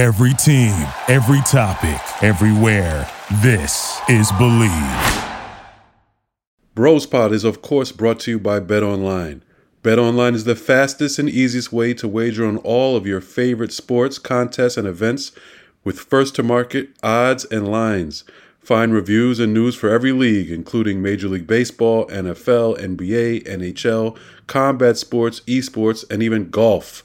Every team, every topic, everywhere. This is Bleav. Bros Pod is, of course, brought to you by Bet Online. Bet Online is the fastest and easiest way to wager on all of your favorite sports, contests, and events with first to market odds and lines. Find reviews and news for every league, including Major League Baseball, NFL, NBA, NHL, combat sports, esports, and even golf.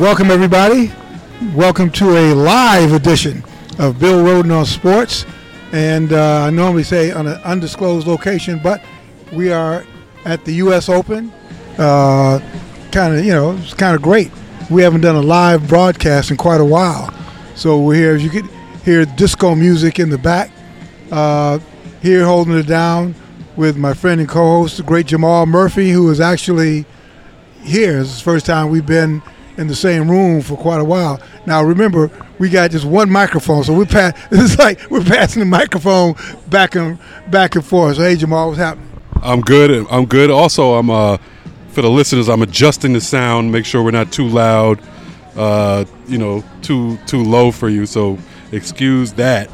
Welcome everybody. Welcome to a live edition of Bill Rhoden on Sports. And uh, I normally say on an undisclosed location, but we are at the U.S. Open. Uh, kind of, you know, it's kind of great. We haven't done a live broadcast in quite a while. So we're here. As you can hear disco music in the back. Uh, here holding it down with my friend and co-host, the great Jamal Murphy, who is actually here. It's the first time we've been in the same room for quite a while. Now remember, we got just one microphone, so we're pass. It's like we're passing the microphone back and back and forth. So hey, Jamal, what's happening? I'm good. I'm good. Also, I'm uh for the listeners, I'm adjusting the sound, make sure we're not too loud, uh, you know, too too low for you. So excuse that.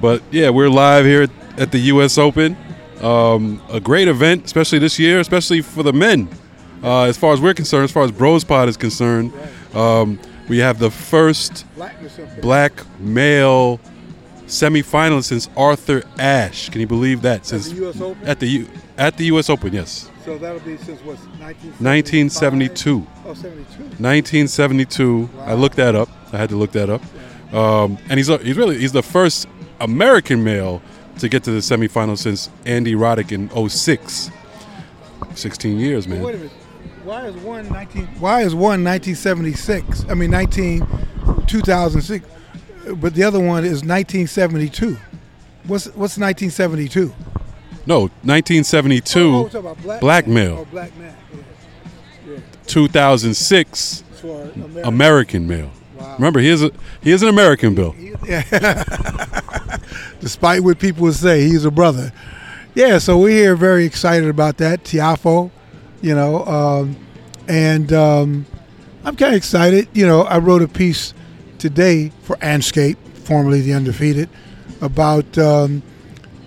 But yeah, we're live here at the U.S. Open. Um, a great event, especially this year, especially for the men. Uh, as far as we're concerned, as far as Bros Pod is concerned, um, we have the first black male semifinalist since Arthur Ashe. Can you believe that? Since the US Open? at the U- at the U.S. Open, yes, So that'll be since what? 1972. Oh, 72. 1972. I looked that up. I had to look that up. Um, and he's he's really he's the first American male to get to the semifinals since Andy Roddick in 06. 16 years, man. Wait a minute. Why is one 19? Why is one 1976? I mean 19 2006, but the other one is 1972. What's what's 1972? No, 1972. Oh, oh about black, black man. Oh, black man. Yeah. 2006 For America. American male. Wow. Remember, he is a he is an American, Bill. Despite what people would say, he's a brother. Yeah, so we're here very excited about that. Tiafoe, you know, um, and um, I'm kind of excited. You know, I wrote a piece today for Andscape, formerly The Undefeated, about, um,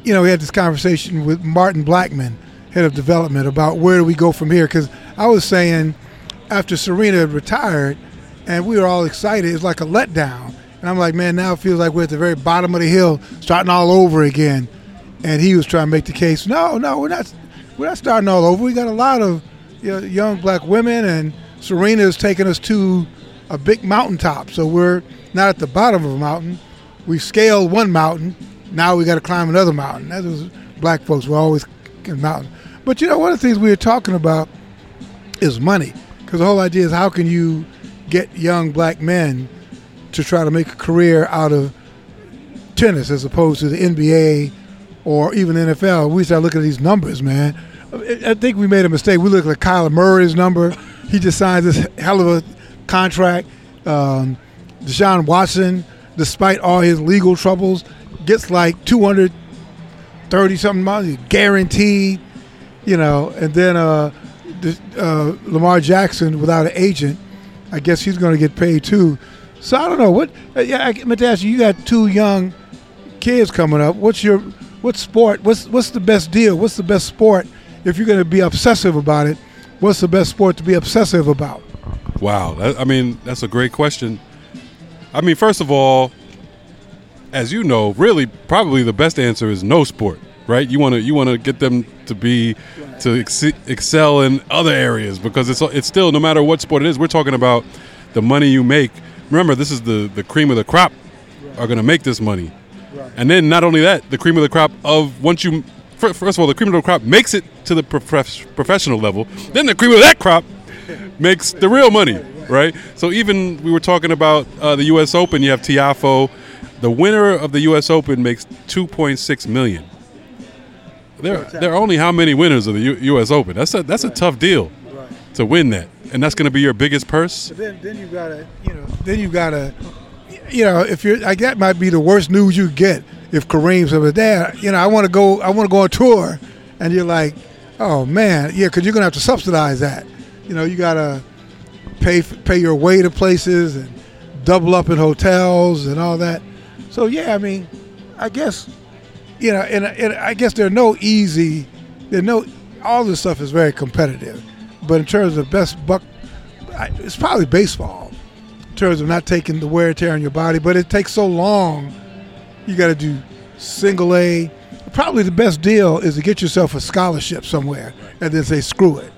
you know, we had this conversation with Martin Blackman, head of development, about where do we go from here? Because I was saying after Serena had retired and we were all excited, it's like a letdown. And I'm like, man, now it feels like we're at the very bottom of the hill, starting all over again. And he was trying to make the case, no, no, we're not, we're not starting all over. We got a lot of you know, young black women, and Serena is taking us to a big mountaintop. So we're not at the bottom of a mountain. We scaled one mountain. Now we got to climb another mountain. That was black folks. We're always in mountains. But you know, one of the things we were talking about is money, because the whole idea is how can you get young black men to try to make a career out of tennis as opposed to the NBA or even NFL. We start looking at these numbers, man. I think we made a mistake. We look at Kyler Murray's number. He just signed this hell of a contract. Um, Deshaun Watson, despite all his legal troubles, gets like 230 something money guaranteed, you know. And then uh, uh, Lamar Jackson, without an agent, I guess he's going to get paid too. So I don't know what. Yeah, I meant to ask you. You got two young kids coming up. What's your what sport? What's what's the best deal? What's the best sport? If you're going to be obsessive about it, what's the best sport to be obsessive about? Wow, I mean that's a great question. I mean, first of all, as you know, really probably the best answer is no sport, right? You want to you want to get them to be to ex- excel in other areas because it's it's still no matter what sport it is, we're talking about the money you make. Remember, this is the the cream of the crop are going to make this money. Right. And then not only that, the cream of the crop of once you first of all the cream of the crop makes it to the prof- professional level, then the cream of that crop makes the real money, right? So even we were talking about uh, the U.S. Open. You have Tiafoe. The winner of the U.S. Open makes 2.6 million. There, there are only how many winners of the U- U.S. Open? That's a that's a tough deal to win that, and that's going to be your biggest purse. But then, then you gotta, you know, then you gotta, you know, if you're like that might be the worst news you get if Kareem's said, there. you know, I want to go, I want to go on tour," and you're like, "Oh man, yeah," because you're gonna have to subsidize that. You know, you gotta pay pay your way to places and double up in hotels and all that. So yeah, I mean, I guess you know, and, and I guess there are no easy, there no all this stuff is very competitive, but in terms of best buck, it's probably baseball. In terms of not taking the wear and tear on your body, but it takes so long. You got to do single A. Probably the best deal is to get yourself a scholarship somewhere and then say screw it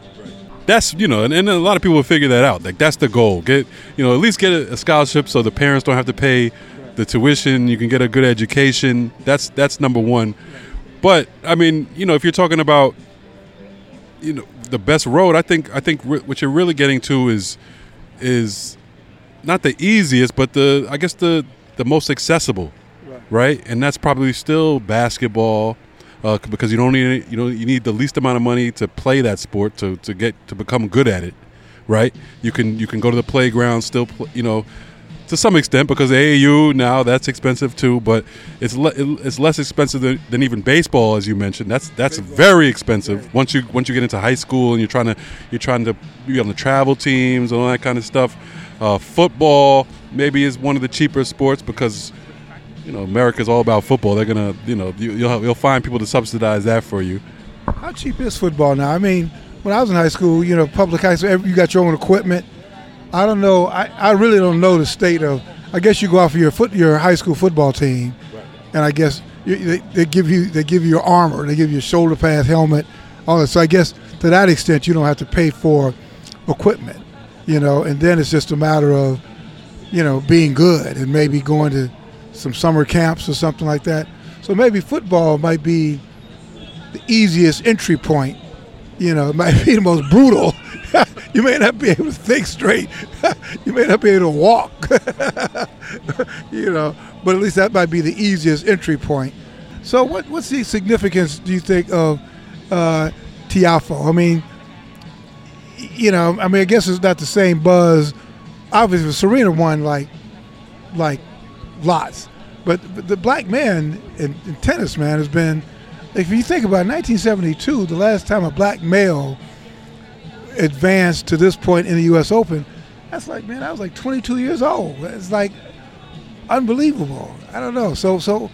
that's you know, and, and, a lot of people will figure that out. Like that's the goal. Get you know, at least get a, a scholarship so the parents don't have to pay the tuition. You can get a good education. That's that's number one. But I mean, you know, if you're talking about you know the best road, I think I think re- what you're really getting to is is not the easiest, but the I guess the the most accessible, right? right? And that's probably still basketball uh, because you don't need you know you need the least amount of money to play that sport to, to get to become good at it, right? You can you can go to the playground still you know to some extent because AAU now that's expensive too, but it's le- it's less expensive than, than, even baseball as you mentioned. That's that's very expensive once you once you get into high school and you're trying to you're trying to be on the travel teams and all that kind of stuff. Uh, football maybe is one of the cheaper sports because you know, America's all about football. They're gonna, you know, you, will you'll find people to subsidize that for you. How cheap is football now? I mean, when I was in high school, you know, public high school, you got your own equipment. I don't know. I, I really don't know the state of. I guess you go off of your foot your high school football team, and I guess you, they, they give you they give you your armor, they give you a shoulder pads, helmet, all that. So I guess to that extent, you don't have to pay for equipment, you know. And then it's just a matter of, you know, being good and maybe going to some summer camps or something like that. So maybe football might be the easiest entry point. You know, it might be the most brutal. you may not be able to think straight. you may not be able to walk. you know, but at least that might be the easiest entry point. So, what, what's the significance, do you think, of uh, Tiafoe? I mean, you know, I mean, I guess it's not the same buzz. Obviously, Serena won like, like lots. But, but the black man in, in, tennis, man, has been, if you think about it, 1972, the last time a black male advanced to this point in the U.S. Open, that's like, man, I was like 22 years old. It's like unbelievable. I don't know. So, so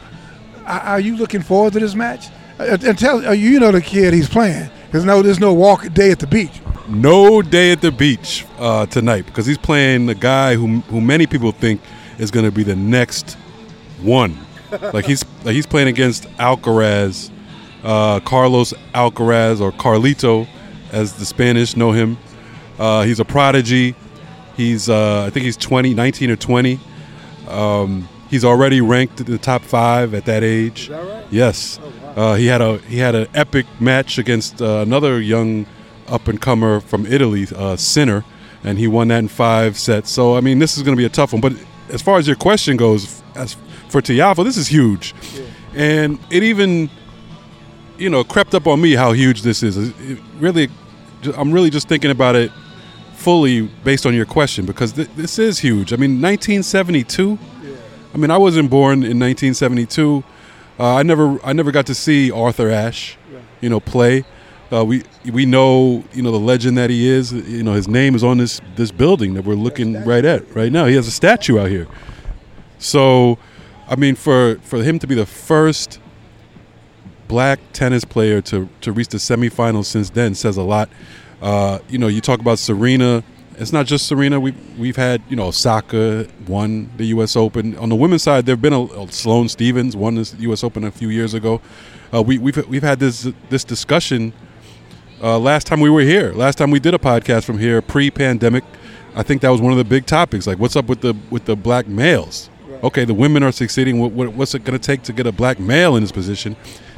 are you looking forward to this match? Uh, and tell uh, you know the kid he's playing because no, there's no walk day at the beach. No day at the beach uh, tonight because he's playing the guy who who many people think is going to be the next one. like he's like he's playing against Alcaraz, uh, Carlos Alcaraz or Carlito, as the Spanish know him. Uh, he's a prodigy. He's uh, I think he's 20, 19 or 20. Um, he's already ranked in the top five at that age. That right? Yes. Oh, wow. Uh, he had a he had an epic match against uh, another young up and comer from Italy, uh, Sinner, and he won that in five sets. So I mean, this is going to be a tough one. But as far as your question goes, as for Tiafoe, this is huge, yeah. and it even you know crept up on me how huge this is. It really, I'm really just thinking about it fully based on your question because th- this is huge. I mean, 1972. Yeah. I mean, I wasn't born in 1972. Uh, I never, I never got to see Arthur Ashe, yeah. you know, play. Uh, we we know you know the legend that he is. You know his name is on this this building that we're looking right at right now. He has a statue out here. So, I mean, for for him to be the first black tennis player to to reach the semifinals since then says a lot. Uh, you know, you talk about Serena. It's not just Serena. We've we've had you know Osaka won the U.S. Open. On the women's side, there've been a, a Sloane Stevens won the U.S. Open a few years ago. Uh, we, we've we've had this this discussion uh, last time we were here. Last time we did a podcast from here, pre-pandemic. I think that was one of the big topics. Like, what's up with the with the black males? okay, the women are succeeding. What, what, what's it going to take to get a black male in this position?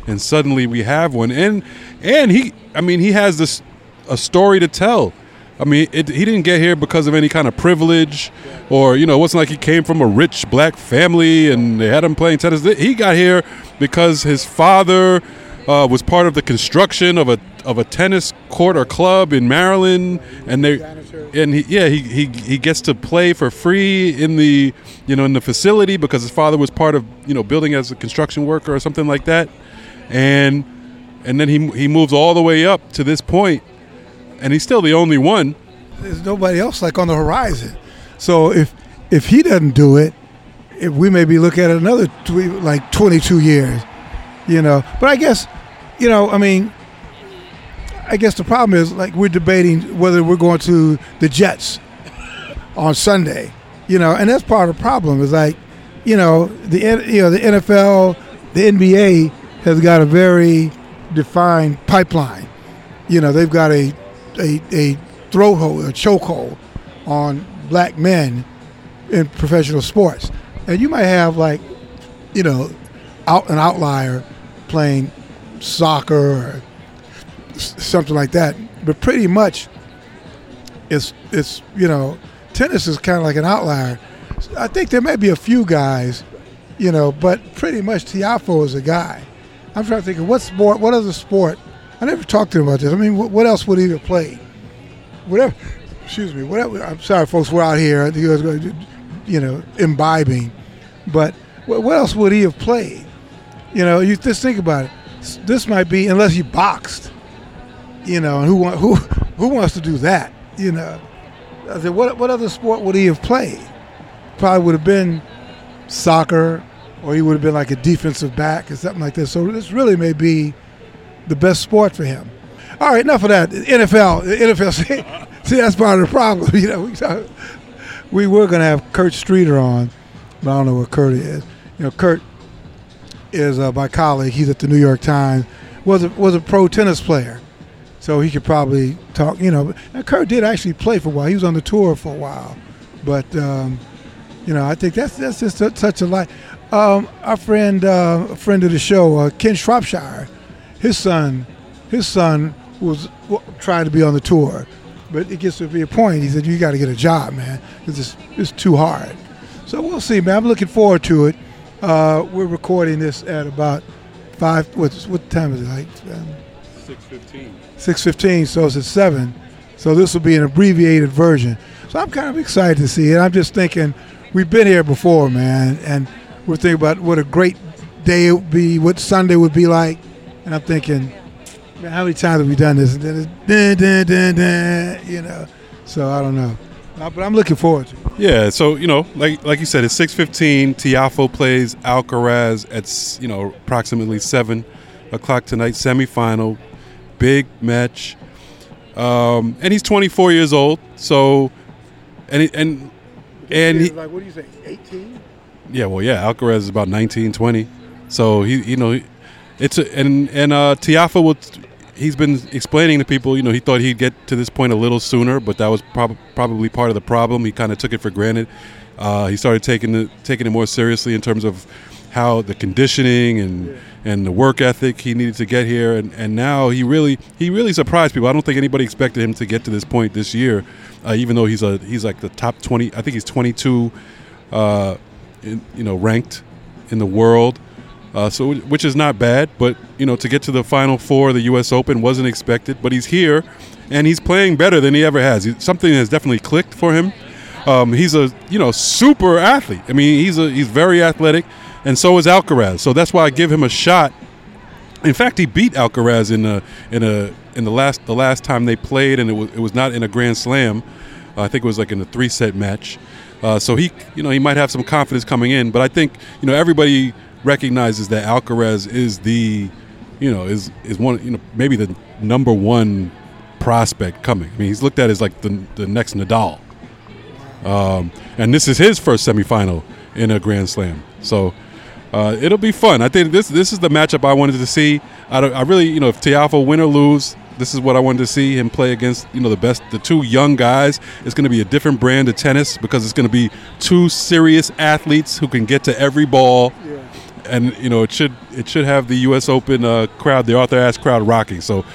And suddenly we have one, and and he, I mean, he has this a story to tell. I mean, it, he didn't get here because of any kind of privilege, or you know, it wasn't like he came from a rich black family and they had him playing tennis. He got here because his father uh, was part of the construction of a of a tennis court or club in Maryland, and they and he, yeah, he, he he gets to play for free in the you know in the facility because his father was part of you know building as a construction worker or something like that, and and then he he moves all the way up to this point, and he's still the only one. There's nobody else like on the horizon. So if if he doesn't do it, if we may be looking at another tw- like 22 years, you know. But I guess, you know, I mean, I guess the problem is like we're debating whether we're going to the Jets on Sunday, you know, and that's part of the problem. Is like, you know, the you know the NFL, the NBA has got a very defined pipeline. You know, they've got a a, a throat hold, a chokehold on black men in professional sports. And you might have like, you know, out an outlier playing soccer or something like that. But pretty much, it's it's you know, tennis is kind of like an outlier. I think there may be a few guys, you know, but pretty much Tiafoe is a guy. I'm trying to think of what sport, what other sport. I never talked to him about this. I mean, what, what else would he have played? Whatever. Excuse me. Whatever. I'm sorry, folks. We're out here. You know, imbibing. But what else would he have played? You know, you just think about it. This might be unless he boxed. You know, and who who who wants to do that? You know, I said, what what other sport would he have played? Probably would have been soccer, or he would have been like a defensive back or something like this. So this really may be the best sport for him. All right, enough of that. NFL, NFL. See, see that's part of the problem. You know, we, we were going to have Kurt Streeter on, but I don't know where Kurt is. You know, Kurt is uh, my colleague. He's at the New York Times. was a, was a pro tennis player, so he could probably talk. You know, and Kurt did actually play for a while. He was on the tour for a while, but um, you know, I think that's that's just a, such a lot. Um, our friend, uh, a friend of the show, uh, Ken Shropshire, his son, his son was trying to be on the tour, but it gets to be a point. He said, "You got to get a job, man, because it's it's too hard." So we'll see, man. I'm looking forward to it. Uh, we're recording this at about five. What, what time is it? Like um, six fifteen. Six fifteen. So it's at seven. So this will be an abbreviated version. So I'm kind of excited to see it. I'm just thinking we've been here before, man, and we're thinking about what a great day it would be, what Sunday would be like, and I'm thinking, man, how many times have we done this? And then it's dun, dun, dun, you know. So I don't know. Uh, but I'm looking forward to it. Yeah, so you know, like like you said, it's six fifteen. Tiafoe plays Alcaraz at you know approximately seven o'clock tonight, semifinal, big match, um, and he's twenty four years old. So, and and and he like what do you say, eighteen? Yeah, well, yeah, Alcaraz is about 19, 20. So he, you know, it's a, and and uh, Tiafoe will he's been explaining to people, you know, he thought he'd get to this point a little sooner, but that was prob- probably part of the problem. He kind of took it for granted. Uh, he started taking it, taking it more seriously in terms of how the conditioning and yeah. And the work ethic he needed to get here, and, and now he really he really surprised people. I don't think anybody expected him to get to this point this year, uh, even though he's a he's like the top twenty. I think he's twenty two, uh, you know, ranked in the world. Uh, so which is not bad, but you know to get to the final four of the U.S. Open wasn't expected. But he's here, and he's playing better than he ever has. He, something has definitely clicked for him. Um, he's a you know super athlete. I mean he's a he's very athletic, and so is Alcaraz. So that's why I give him a shot. In fact, he beat Alcaraz in a in a in the last the last time they played, and it was it was not in a Grand Slam. Uh, I think it was like in a three set match. Uh, so he you know he might have some confidence coming in, but I think you know everybody recognizes that Alcaraz is the, you know, is is one, you know, maybe the number one prospect coming. I mean, he's looked at as like the the next Nadal, um, and this is his first semifinal in a Grand Slam. So. Uh, it'll be fun. I think this this is the matchup I wanted to see. I, I really, you know, if Tiafoe win or lose, this is what I wanted to see him play against. You know, the best, the two young guys. It's going to be a different brand of tennis because it's going to be two serious athletes who can get to every ball. Yeah. And you know, it should it should have the U.S. Open uh, crowd, the Arthur Ashe crowd, rocking. So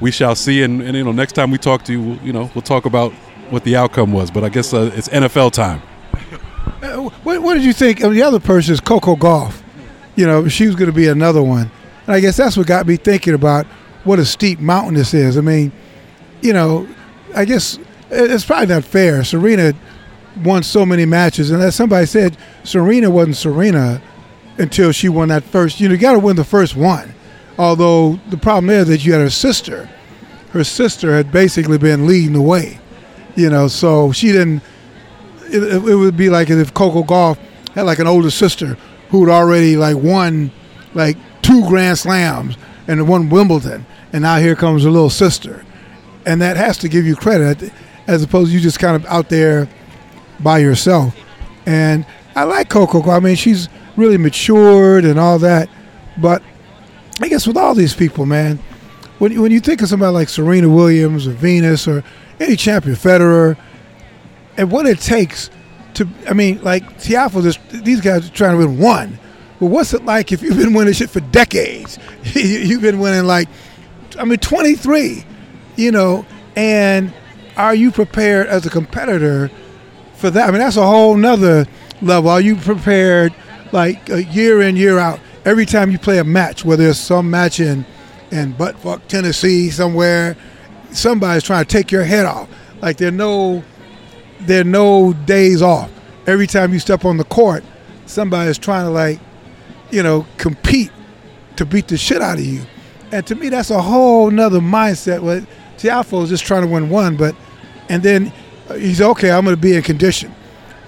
we shall see. And, and, you know, next time we talk to you, you know, we'll talk about what the outcome was. But I guess uh, it's NFL time. Uh, what, what, did you think of the other person? Is Coco Gauff? You know, she was going to be another one. And I guess that's what got me thinking about what a steep mountain this is. I mean, you know, I guess it's probably not fair. Serena won so many matches, and as somebody said, Serena wasn't Serena until she won that first. You know, you got to win the first one. Although the problem is that you had her sister. Her sister had basically been leading the way. You know, so she didn't. It, it would be like if Coco Gauff had like an older sister who'd already like won like two Grand Slams and won Wimbledon, and now here comes her little sister, and that has to give you credit, as opposed to you just kind of out there by yourself. And I like Coco. I mean, she's really matured and all that, but I guess with all these people, man, when when you think of somebody like Serena Williams or Venus or any champion, Federer, and what it takes to, I mean, like Tiafoe, this, these guys are trying to win one. But what's it like if you've been winning shit for decades? you've been winning like, I mean, 23, you know, and are you prepared as a competitor for that? I mean, that's a whole nother level. Are you prepared like a year in, year out? every time you play a match, whether it's some match in in butt fuck Tennessee somewhere, somebody's trying to take your head off. Like there are no there are no days off. Every time you step on the court, somebody's trying to like, you know, compete to beat the shit out of you. And to me, that's a whole nother mindset. What Tiafoe is just trying to win one, but and then uh, he's okay. I'm going to be in condition.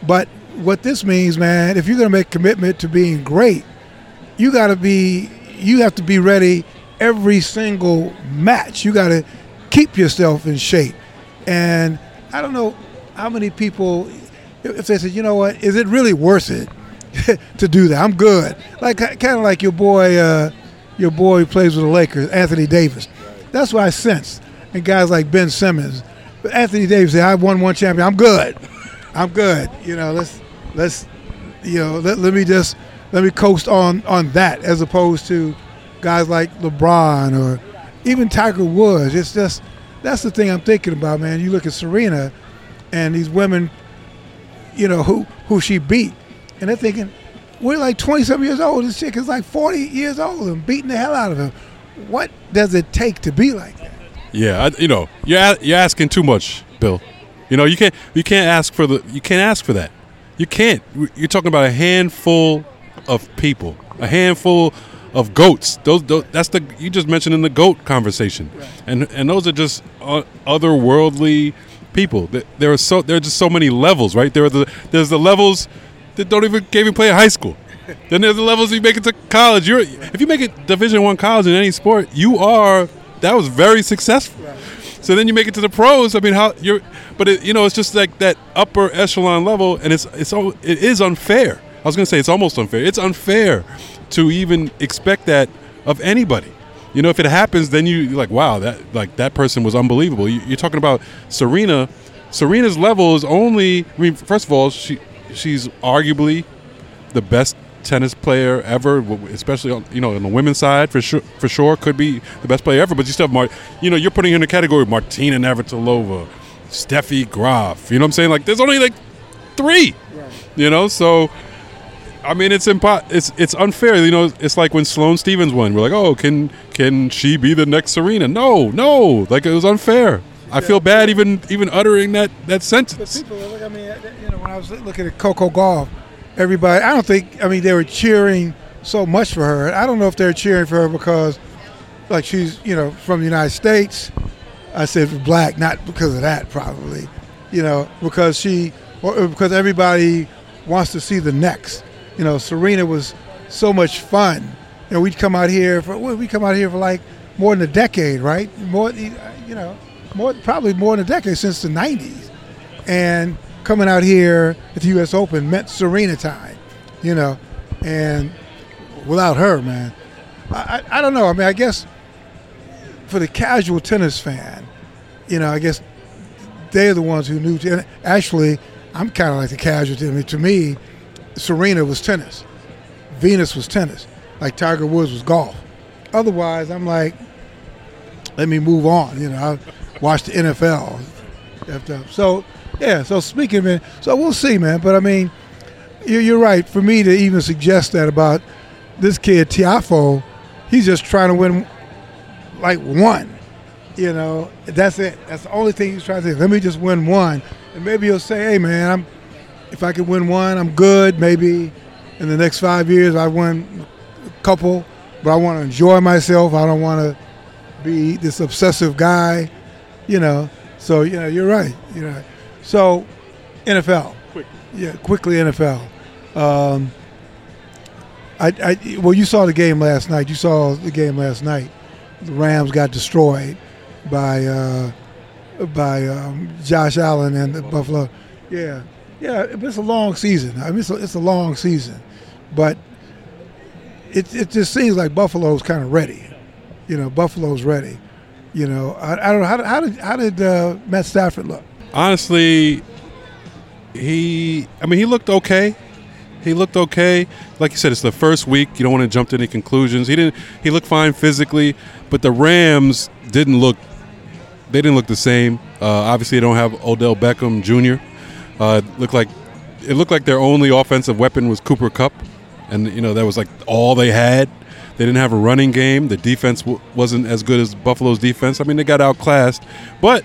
But what this means, man, if you're going to make commitment to being great, you got to be you have to be ready every single match. You got to keep yourself in shape. And I don't know how many people if they said, you know what, is it really worth it to do that? I'm good. Like kind of like your boy, uh, your boy who plays with the Lakers, Anthony Davis. That's what I sense. And guys like Ben Simmons, but Anthony Davis said, "I won one champion. I'm good. I'm good. You know, let's let's you know let, let me just let me coast on on that as opposed to guys like LeBron or even Tiger Woods. It's just that's the thing I'm thinking about, man. You look at Serena and these women, you know, who who she beat, and they're thinking, we're like 20 some years old. This chick is like 40 years old and beating the hell out of him. What does it take to be like that? Yeah, I, you know, you're you're asking too much, Bill. You know, you can't you can't ask for the you can't ask for that. You can't. You're talking about a handful of people, a handful of goats. Those, those, that's the you just mentioned in the goat conversation, right. and and those are just uh, otherworldly people. There are so there are just so many levels, right? There are the there's the levels that don't even can't even play in high school. then there's the levels you make it to college. You're if you make it Division One college in any sport, you are that was very successful. Right. So then you make it to the pros. I mean, how you're, but it, you know, it's just like that upper echelon level, and it's it's it is unfair I was to say it's almost unfair. It's unfair to even expect that of anybody. You know, if it happens, then you like, wow, that like that person was unbelievable. You, are talking about Serena. Serena's level is only. I mean, first of all, she she's arguably the best tennis player ever, especially on you know on the women's side for sure. For sure, could be the best player ever. But you still have Mar- you know, you're putting her in the category Martina Navratilova, Steffi Graf. You know what I'm saying? Like, there's only like three. Right. You know, so I mean, it's impo- It's it's unfair. You know, it's like when Sloane Stevens won. We're like, oh, can can she be the next Serena? No, no. Like it was unfair. I feel bad even even uttering that that sentence. But people, I mean, uh, you know, when I was looking at Coco Gauff, everybody, I don't think, I mean, they were cheering so much for her. I don't know if they're cheering for her because, like, she's you know from the United States. I said black, not because of that, probably, you know, because she, or because everybody wants to see the next you know, Serena was so much fun. You know, we'd come out here for we come out here for like more than a decade, right? More, you know, more probably more than a decade since the '90s, and coming out here at the U.S. Open meant Serena time, you know, and without her, man, I, I, don't know. I mean, I guess for the casual tennis fan, you know, I guess they're the ones who knew. Actually, I'm kind of like the casual. I mean, to me, Serena was tennis, Venus was tennis, like Tiger Woods was golf. Otherwise, I'm like, let me move on. You know, I watch the NFL. So yeah. So speaking of it, so we'll see, man. But I mean, you're right. For me to even suggest that about this kid Tiafoe, he's just trying to win like one. You know, that's it. That's the only thing he's trying to say. Let me just win one, and maybe he'll say, "Hey, man, I'm if I can win one, I'm good. Maybe in the next five years, I win a couple, but I want to enjoy myself. I don't want to be this obsessive guy, you know." So you know, you're right. You know, so NFL, quickly. yeah, quickly NFL. Um, I, I, well, you saw the game last night. You saw the game last night. The Rams got destroyed by uh, by um, Josh Allen and the Buffalo. Yeah, yeah. It's a long season. I mean, it's a, it's a long season, but it it just seems like Buffalo's kind of ready. You know, Buffalo's ready. You know, I, I don't know how, how did how did uh, Matt Stafford look? Honestly, he. I mean, he looked okay. He looked okay. Like you said, it's the first week. You don't want to jump to any conclusions. He didn't. He looked fine physically, but the Rams didn't look. They didn't look the same. Uh, obviously, they don't have Odell Beckham Jr. Uh, looked like it looked like their only offensive weapon was Cooper Kupp, and you know that was like all they had. They didn't have a running game. The defense w- wasn't as good as Buffalo's defense. I mean, they got outclassed, but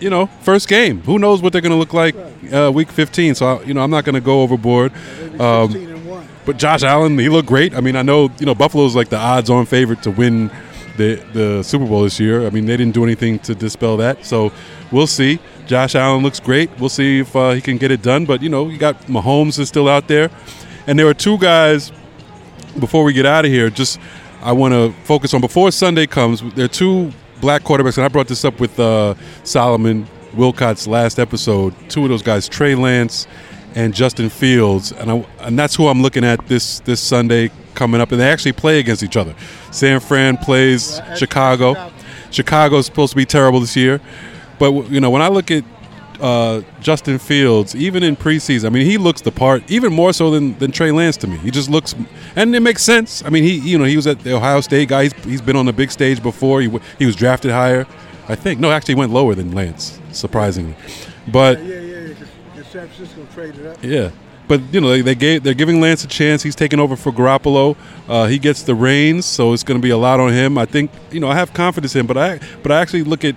you know, first game. Who knows what they're going to look like uh, week 15? So, I, you know, I'm not going to go overboard. Um, but Josh Allen, he looked great. I mean, I know, you know, Buffalo's like the odds on favorite to win the, the Super Bowl this year. I mean, they didn't do anything to dispel that. So we'll see. Josh Allen looks great. We'll see if uh, he can get it done. But, you know, you got Mahomes is still out there. And there are two guys, before we get out of here, just I want to focus on before Sunday comes, there are two black quarterbacks, and I brought this up with uh, Solomon Wilcots last episode. Two of those guys, Trey Lance and Justin Fields, and I, and that's who I'm looking at this this Sunday coming up. And they actually play against each other. San Fran plays Chicago. Chicago's supposed to be terrible this year, but you know when I look at uh, Justin Fields, even in preseason, I mean, he looks the part, even more so than, than Trey Lance to me. He just looks, and it makes sense. I mean, he you know he was at the Ohio State guy. He's, he's been on the big stage before. He he was drafted higher, I think. No, actually went lower than Lance, surprisingly. But yeah, yeah, yeah. yeah. San Francisco traded up. Yeah. But you know they, they gave they're giving Lance a chance. He's taking over for Garoppolo. Uh, he gets the reins, so it's going to be a lot on him. I think you know I have confidence in, him, but I but I actually look at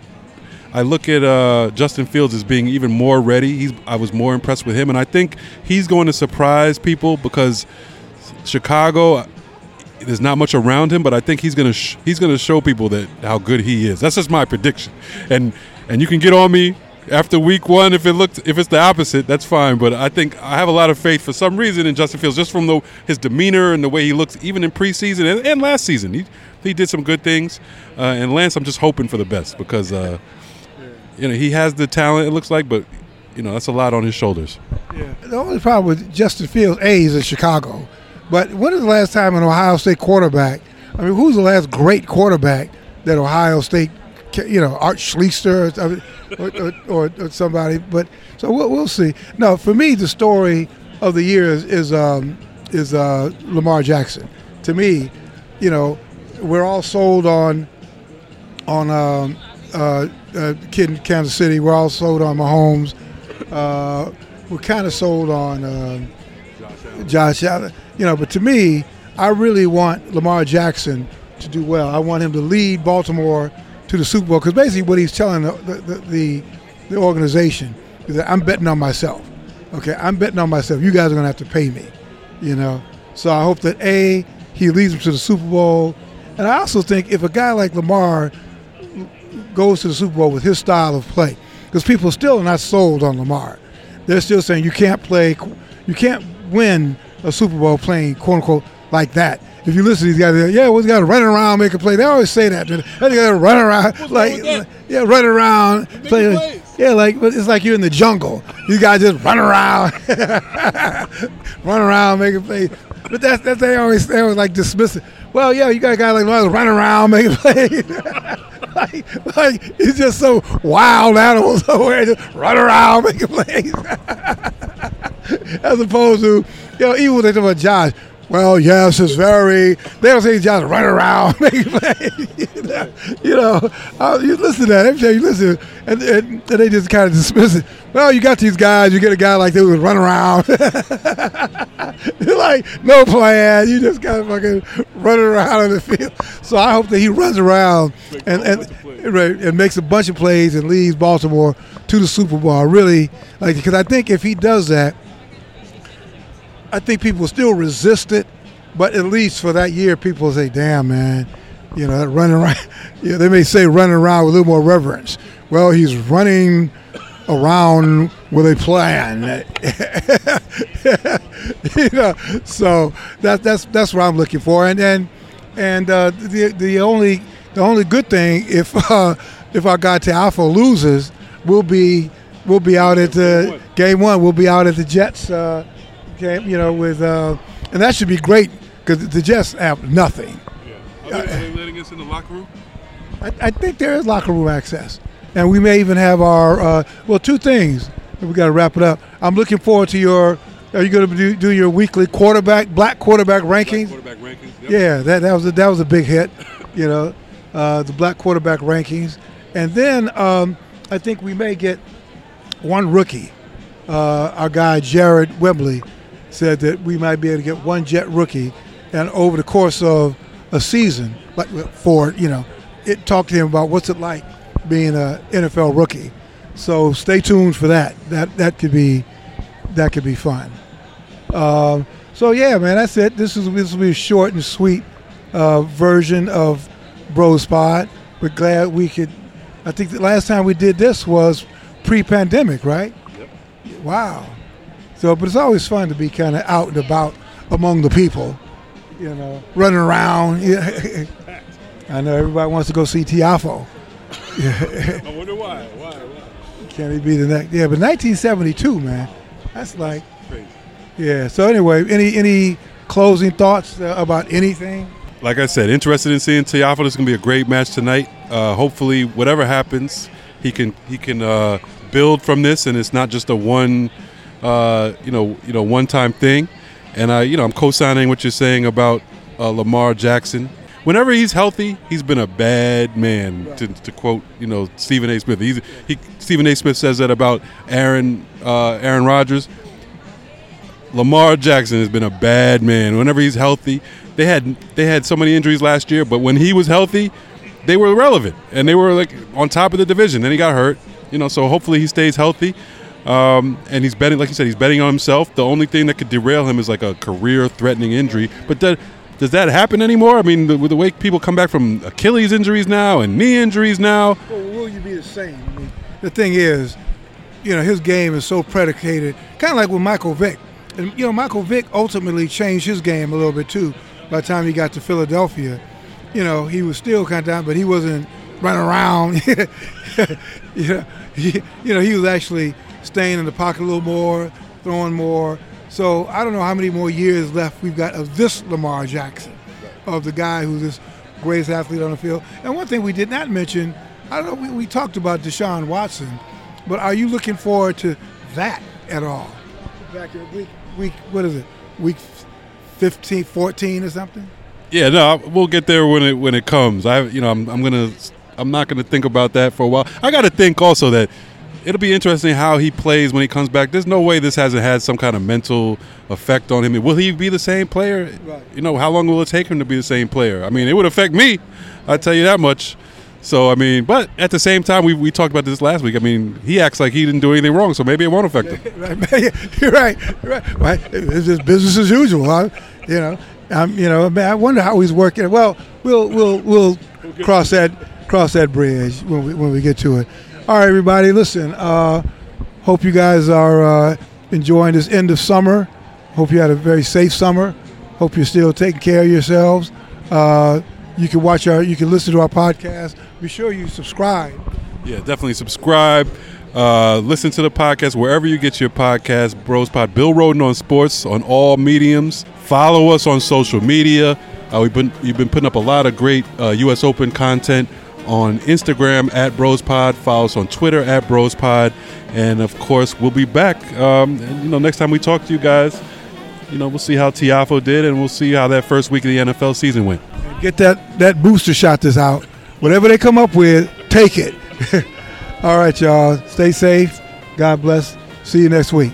I look at uh, Justin Fields as being even more ready. He's I was more impressed with him, and I think he's going to surprise people because Chicago. There's not much around him, but I think he's gonna sh- he's gonna show people that how good he is. That's just my prediction, and and you can get on me after week one if it looked if it's the opposite. That's fine, but I think I have a lot of faith for some reason in Justin Fields just from the, his demeanor and the way he looks, even in preseason and, and last season. He he did some good things, uh, and Lance, I'm just hoping for the best because. Uh, you know, he has the talent. It looks like, but you know, that's a lot on his shoulders. Yeah. The only problem with Justin Fields, a he's in Chicago, but when is the last time an Ohio State quarterback? I mean, who's the last great quarterback that Ohio State, you know, Art Schlichter or, or, or, or somebody? But so we'll, we'll, see. No, for me, the story of the year is is, um, is uh, Lamar Jackson. To me, you know, we're all sold on on um, uh, uh, kid in Kansas City. We're all sold on Mahomes. Uh, we're kind of sold on uh, Josh Allen. You know, but to me, I really want Lamar Jackson to do well. I want him to lead Baltimore to the Super Bowl because basically what he's telling the the, the, the organization is that I'm betting on myself. Okay, I'm betting on myself. You guys are going to have to pay me. You know, so I hope that a he leads them to the Super Bowl, and I also think if a guy like Lamar goes to the Super Bowl with his style of play. Because people still are not sold on Lamar. They're still saying you can't play, you can't win a Super Bowl playing quote unquote like that. If you listen to these guys, like, yeah, we got to run around, make a play. They always say that. They got to run around, What's like, yeah, run around, play. Yeah, like, but it's like you're in the jungle. You guys just run around, run around, make a play. But that's that's they always they always like dismiss it. Well, yeah, you got a guy like run around, make a play. like, like just so wild animal somewhere, just run around making plays. As opposed to, you know, even when they talk about Josh, well, yes, it's very. They don't say just running around you know, uh, you listen to that. Every time you listen, and, and, and, they just kind of dismiss it. Well, you got these guys. You get a guy like they would run around. You're like no plan. You just kind of fucking running around on the field. So I hope that he runs around and and, and makes a bunch of plays and leads Baltimore to the Super Bowl. Really, like because I think if he does that I think people still resist it, but at least for that year, people say, "Damn, man, you know, running around." You know, they may say running around with a little more reverence. Well, he's running around with a plan. you know, so that, that's that's what I'm looking for. And and and uh, the the only the only good thing if uh, if our guy Tiafoe loses, we'll be we'll be out at the game one. We'll be out at the Jets. Uh, game, you know, with uh, and that should be great because the Jets have nothing. Yeah. Are they, are they letting us in the locker room? I, I, think there is locker room access, and we may even have our uh, well, two things. We got to wrap it up. I'm looking forward to your. Are you going to do, do your weekly quarterback, black quarterback rankings? Black quarterback rankings. Yep. Yeah, that, that was a, that was a big hit. you know, uh, the black quarterback rankings, and then um, I think we may get one rookie. Uh, our guy Jared Wembley said that we might be able to get one jet rookie, and over the course of a season, like for you know, it talked to him about what's it like being an NFL rookie. So stay tuned for that. That that could be that could be fun. Um, so yeah, man, that's it. This is this will be a short and sweet uh, version of Bros Pod. We're glad we could. I think the last time we did this was pre-pandemic, right? Yep. Wow. So, but it's always fun to be kind of out and about among the people, you know, running around. I know everybody wants to go see Tiafoe. I wonder why. Why? Why? Can he be the next? Yeah, but 1972, man, that's like. Yeah. So anyway, any any closing thoughts uh, about anything? Like I said, interested in seeing Tiafoe. This is gonna be a great match tonight. Uh, hopefully, whatever happens, he can he can uh, build from this, and it's not just a one uh, you know, you know, one-time thing. And I, you know, I'm co-signing what you're saying about uh, Lamar Jackson. Whenever he's healthy, he's been a bad man. Right. To, to, quote, you know, Stephen A. Smith. He's, he, Stephen A. Smith says that about Aaron, uh, Aaron Rodgers. Lamar Jackson has been a bad man. Whenever he's healthy, they had they had so many injuries last year, but when he was healthy, they were relevant and they were like on top of the division. Then he got hurt, you know. So hopefully he stays healthy. Um, and he's betting, like you said, he's betting on himself. The only thing that could derail him is like a career-threatening injury. But that, does that happen anymore? I mean, the, with the way people come back from Achilles injuries now and knee injuries now. Well, will you be the same? I mean, the thing is, you know, his game is so predicated, kind of like with Michael Vick. And you know, Michael Vick ultimately changed his game a little bit too. By the time he got to Philadelphia, you know, he was still kind of down, but he wasn't running around. you know, he, you know, he was actually staying in the pocket a little more, throwing more. So I don't know how many more years left we've got of this Lamar Jackson, of the guy who's this greatest athlete on the field. And one thing we did not mention, I don't know, we, we talked about Deshaun Watson, but are you looking forward to that at all? Back in week, week, what is it, week 15, 14 or something? Yeah, no, we'll get there when it when it comes. I, you know, I'm, I'm gonna, I'm not gonna think about that for a while. I got to think also that it'll be interesting how he plays when he comes back. There's no way this hasn't had some kind of mental effect on him. Will he be the same player? Right. You know, how long will it take him to be the same player? I mean, it would affect me. I tell you that much. So I mean, but at the same time, we, we talked about this last week. I mean, he acts like he didn't do anything wrong, so maybe it won't affect him. You're right. You're right. Well, it's just business as usual. Huh? You know, um, you know. I wonder how he's working. Well, we'll we'll we'll cross that cross that bridge when we when we get to it. All right, everybody, listen. Uh, hope you guys are uh, enjoying this end of summer. Hope you had a very safe summer. Hope you're still taking care of yourselves. Uh, you can watch our, you can listen to our podcast. Be sure you subscribe. Yeah, definitely subscribe. Uh, listen to the podcast wherever you get your podcast. Bros Pod. Bill Rhoden on sports on all mediums. Follow us on social media. Uh, we've been you've been putting up a lot of great uh, U.S. Open content on Instagram at BrosPod. Follow us on Twitter at BrosPod. And of course, we'll be back. Um, and, you know, next time we talk to you guys, you know, we'll see how Tiafoe did, and we'll see how that first week of the NFL season went. Get that that booster shot that's out. Whatever they come up with, take it. All right, y'all. Stay safe. God bless. See you next week.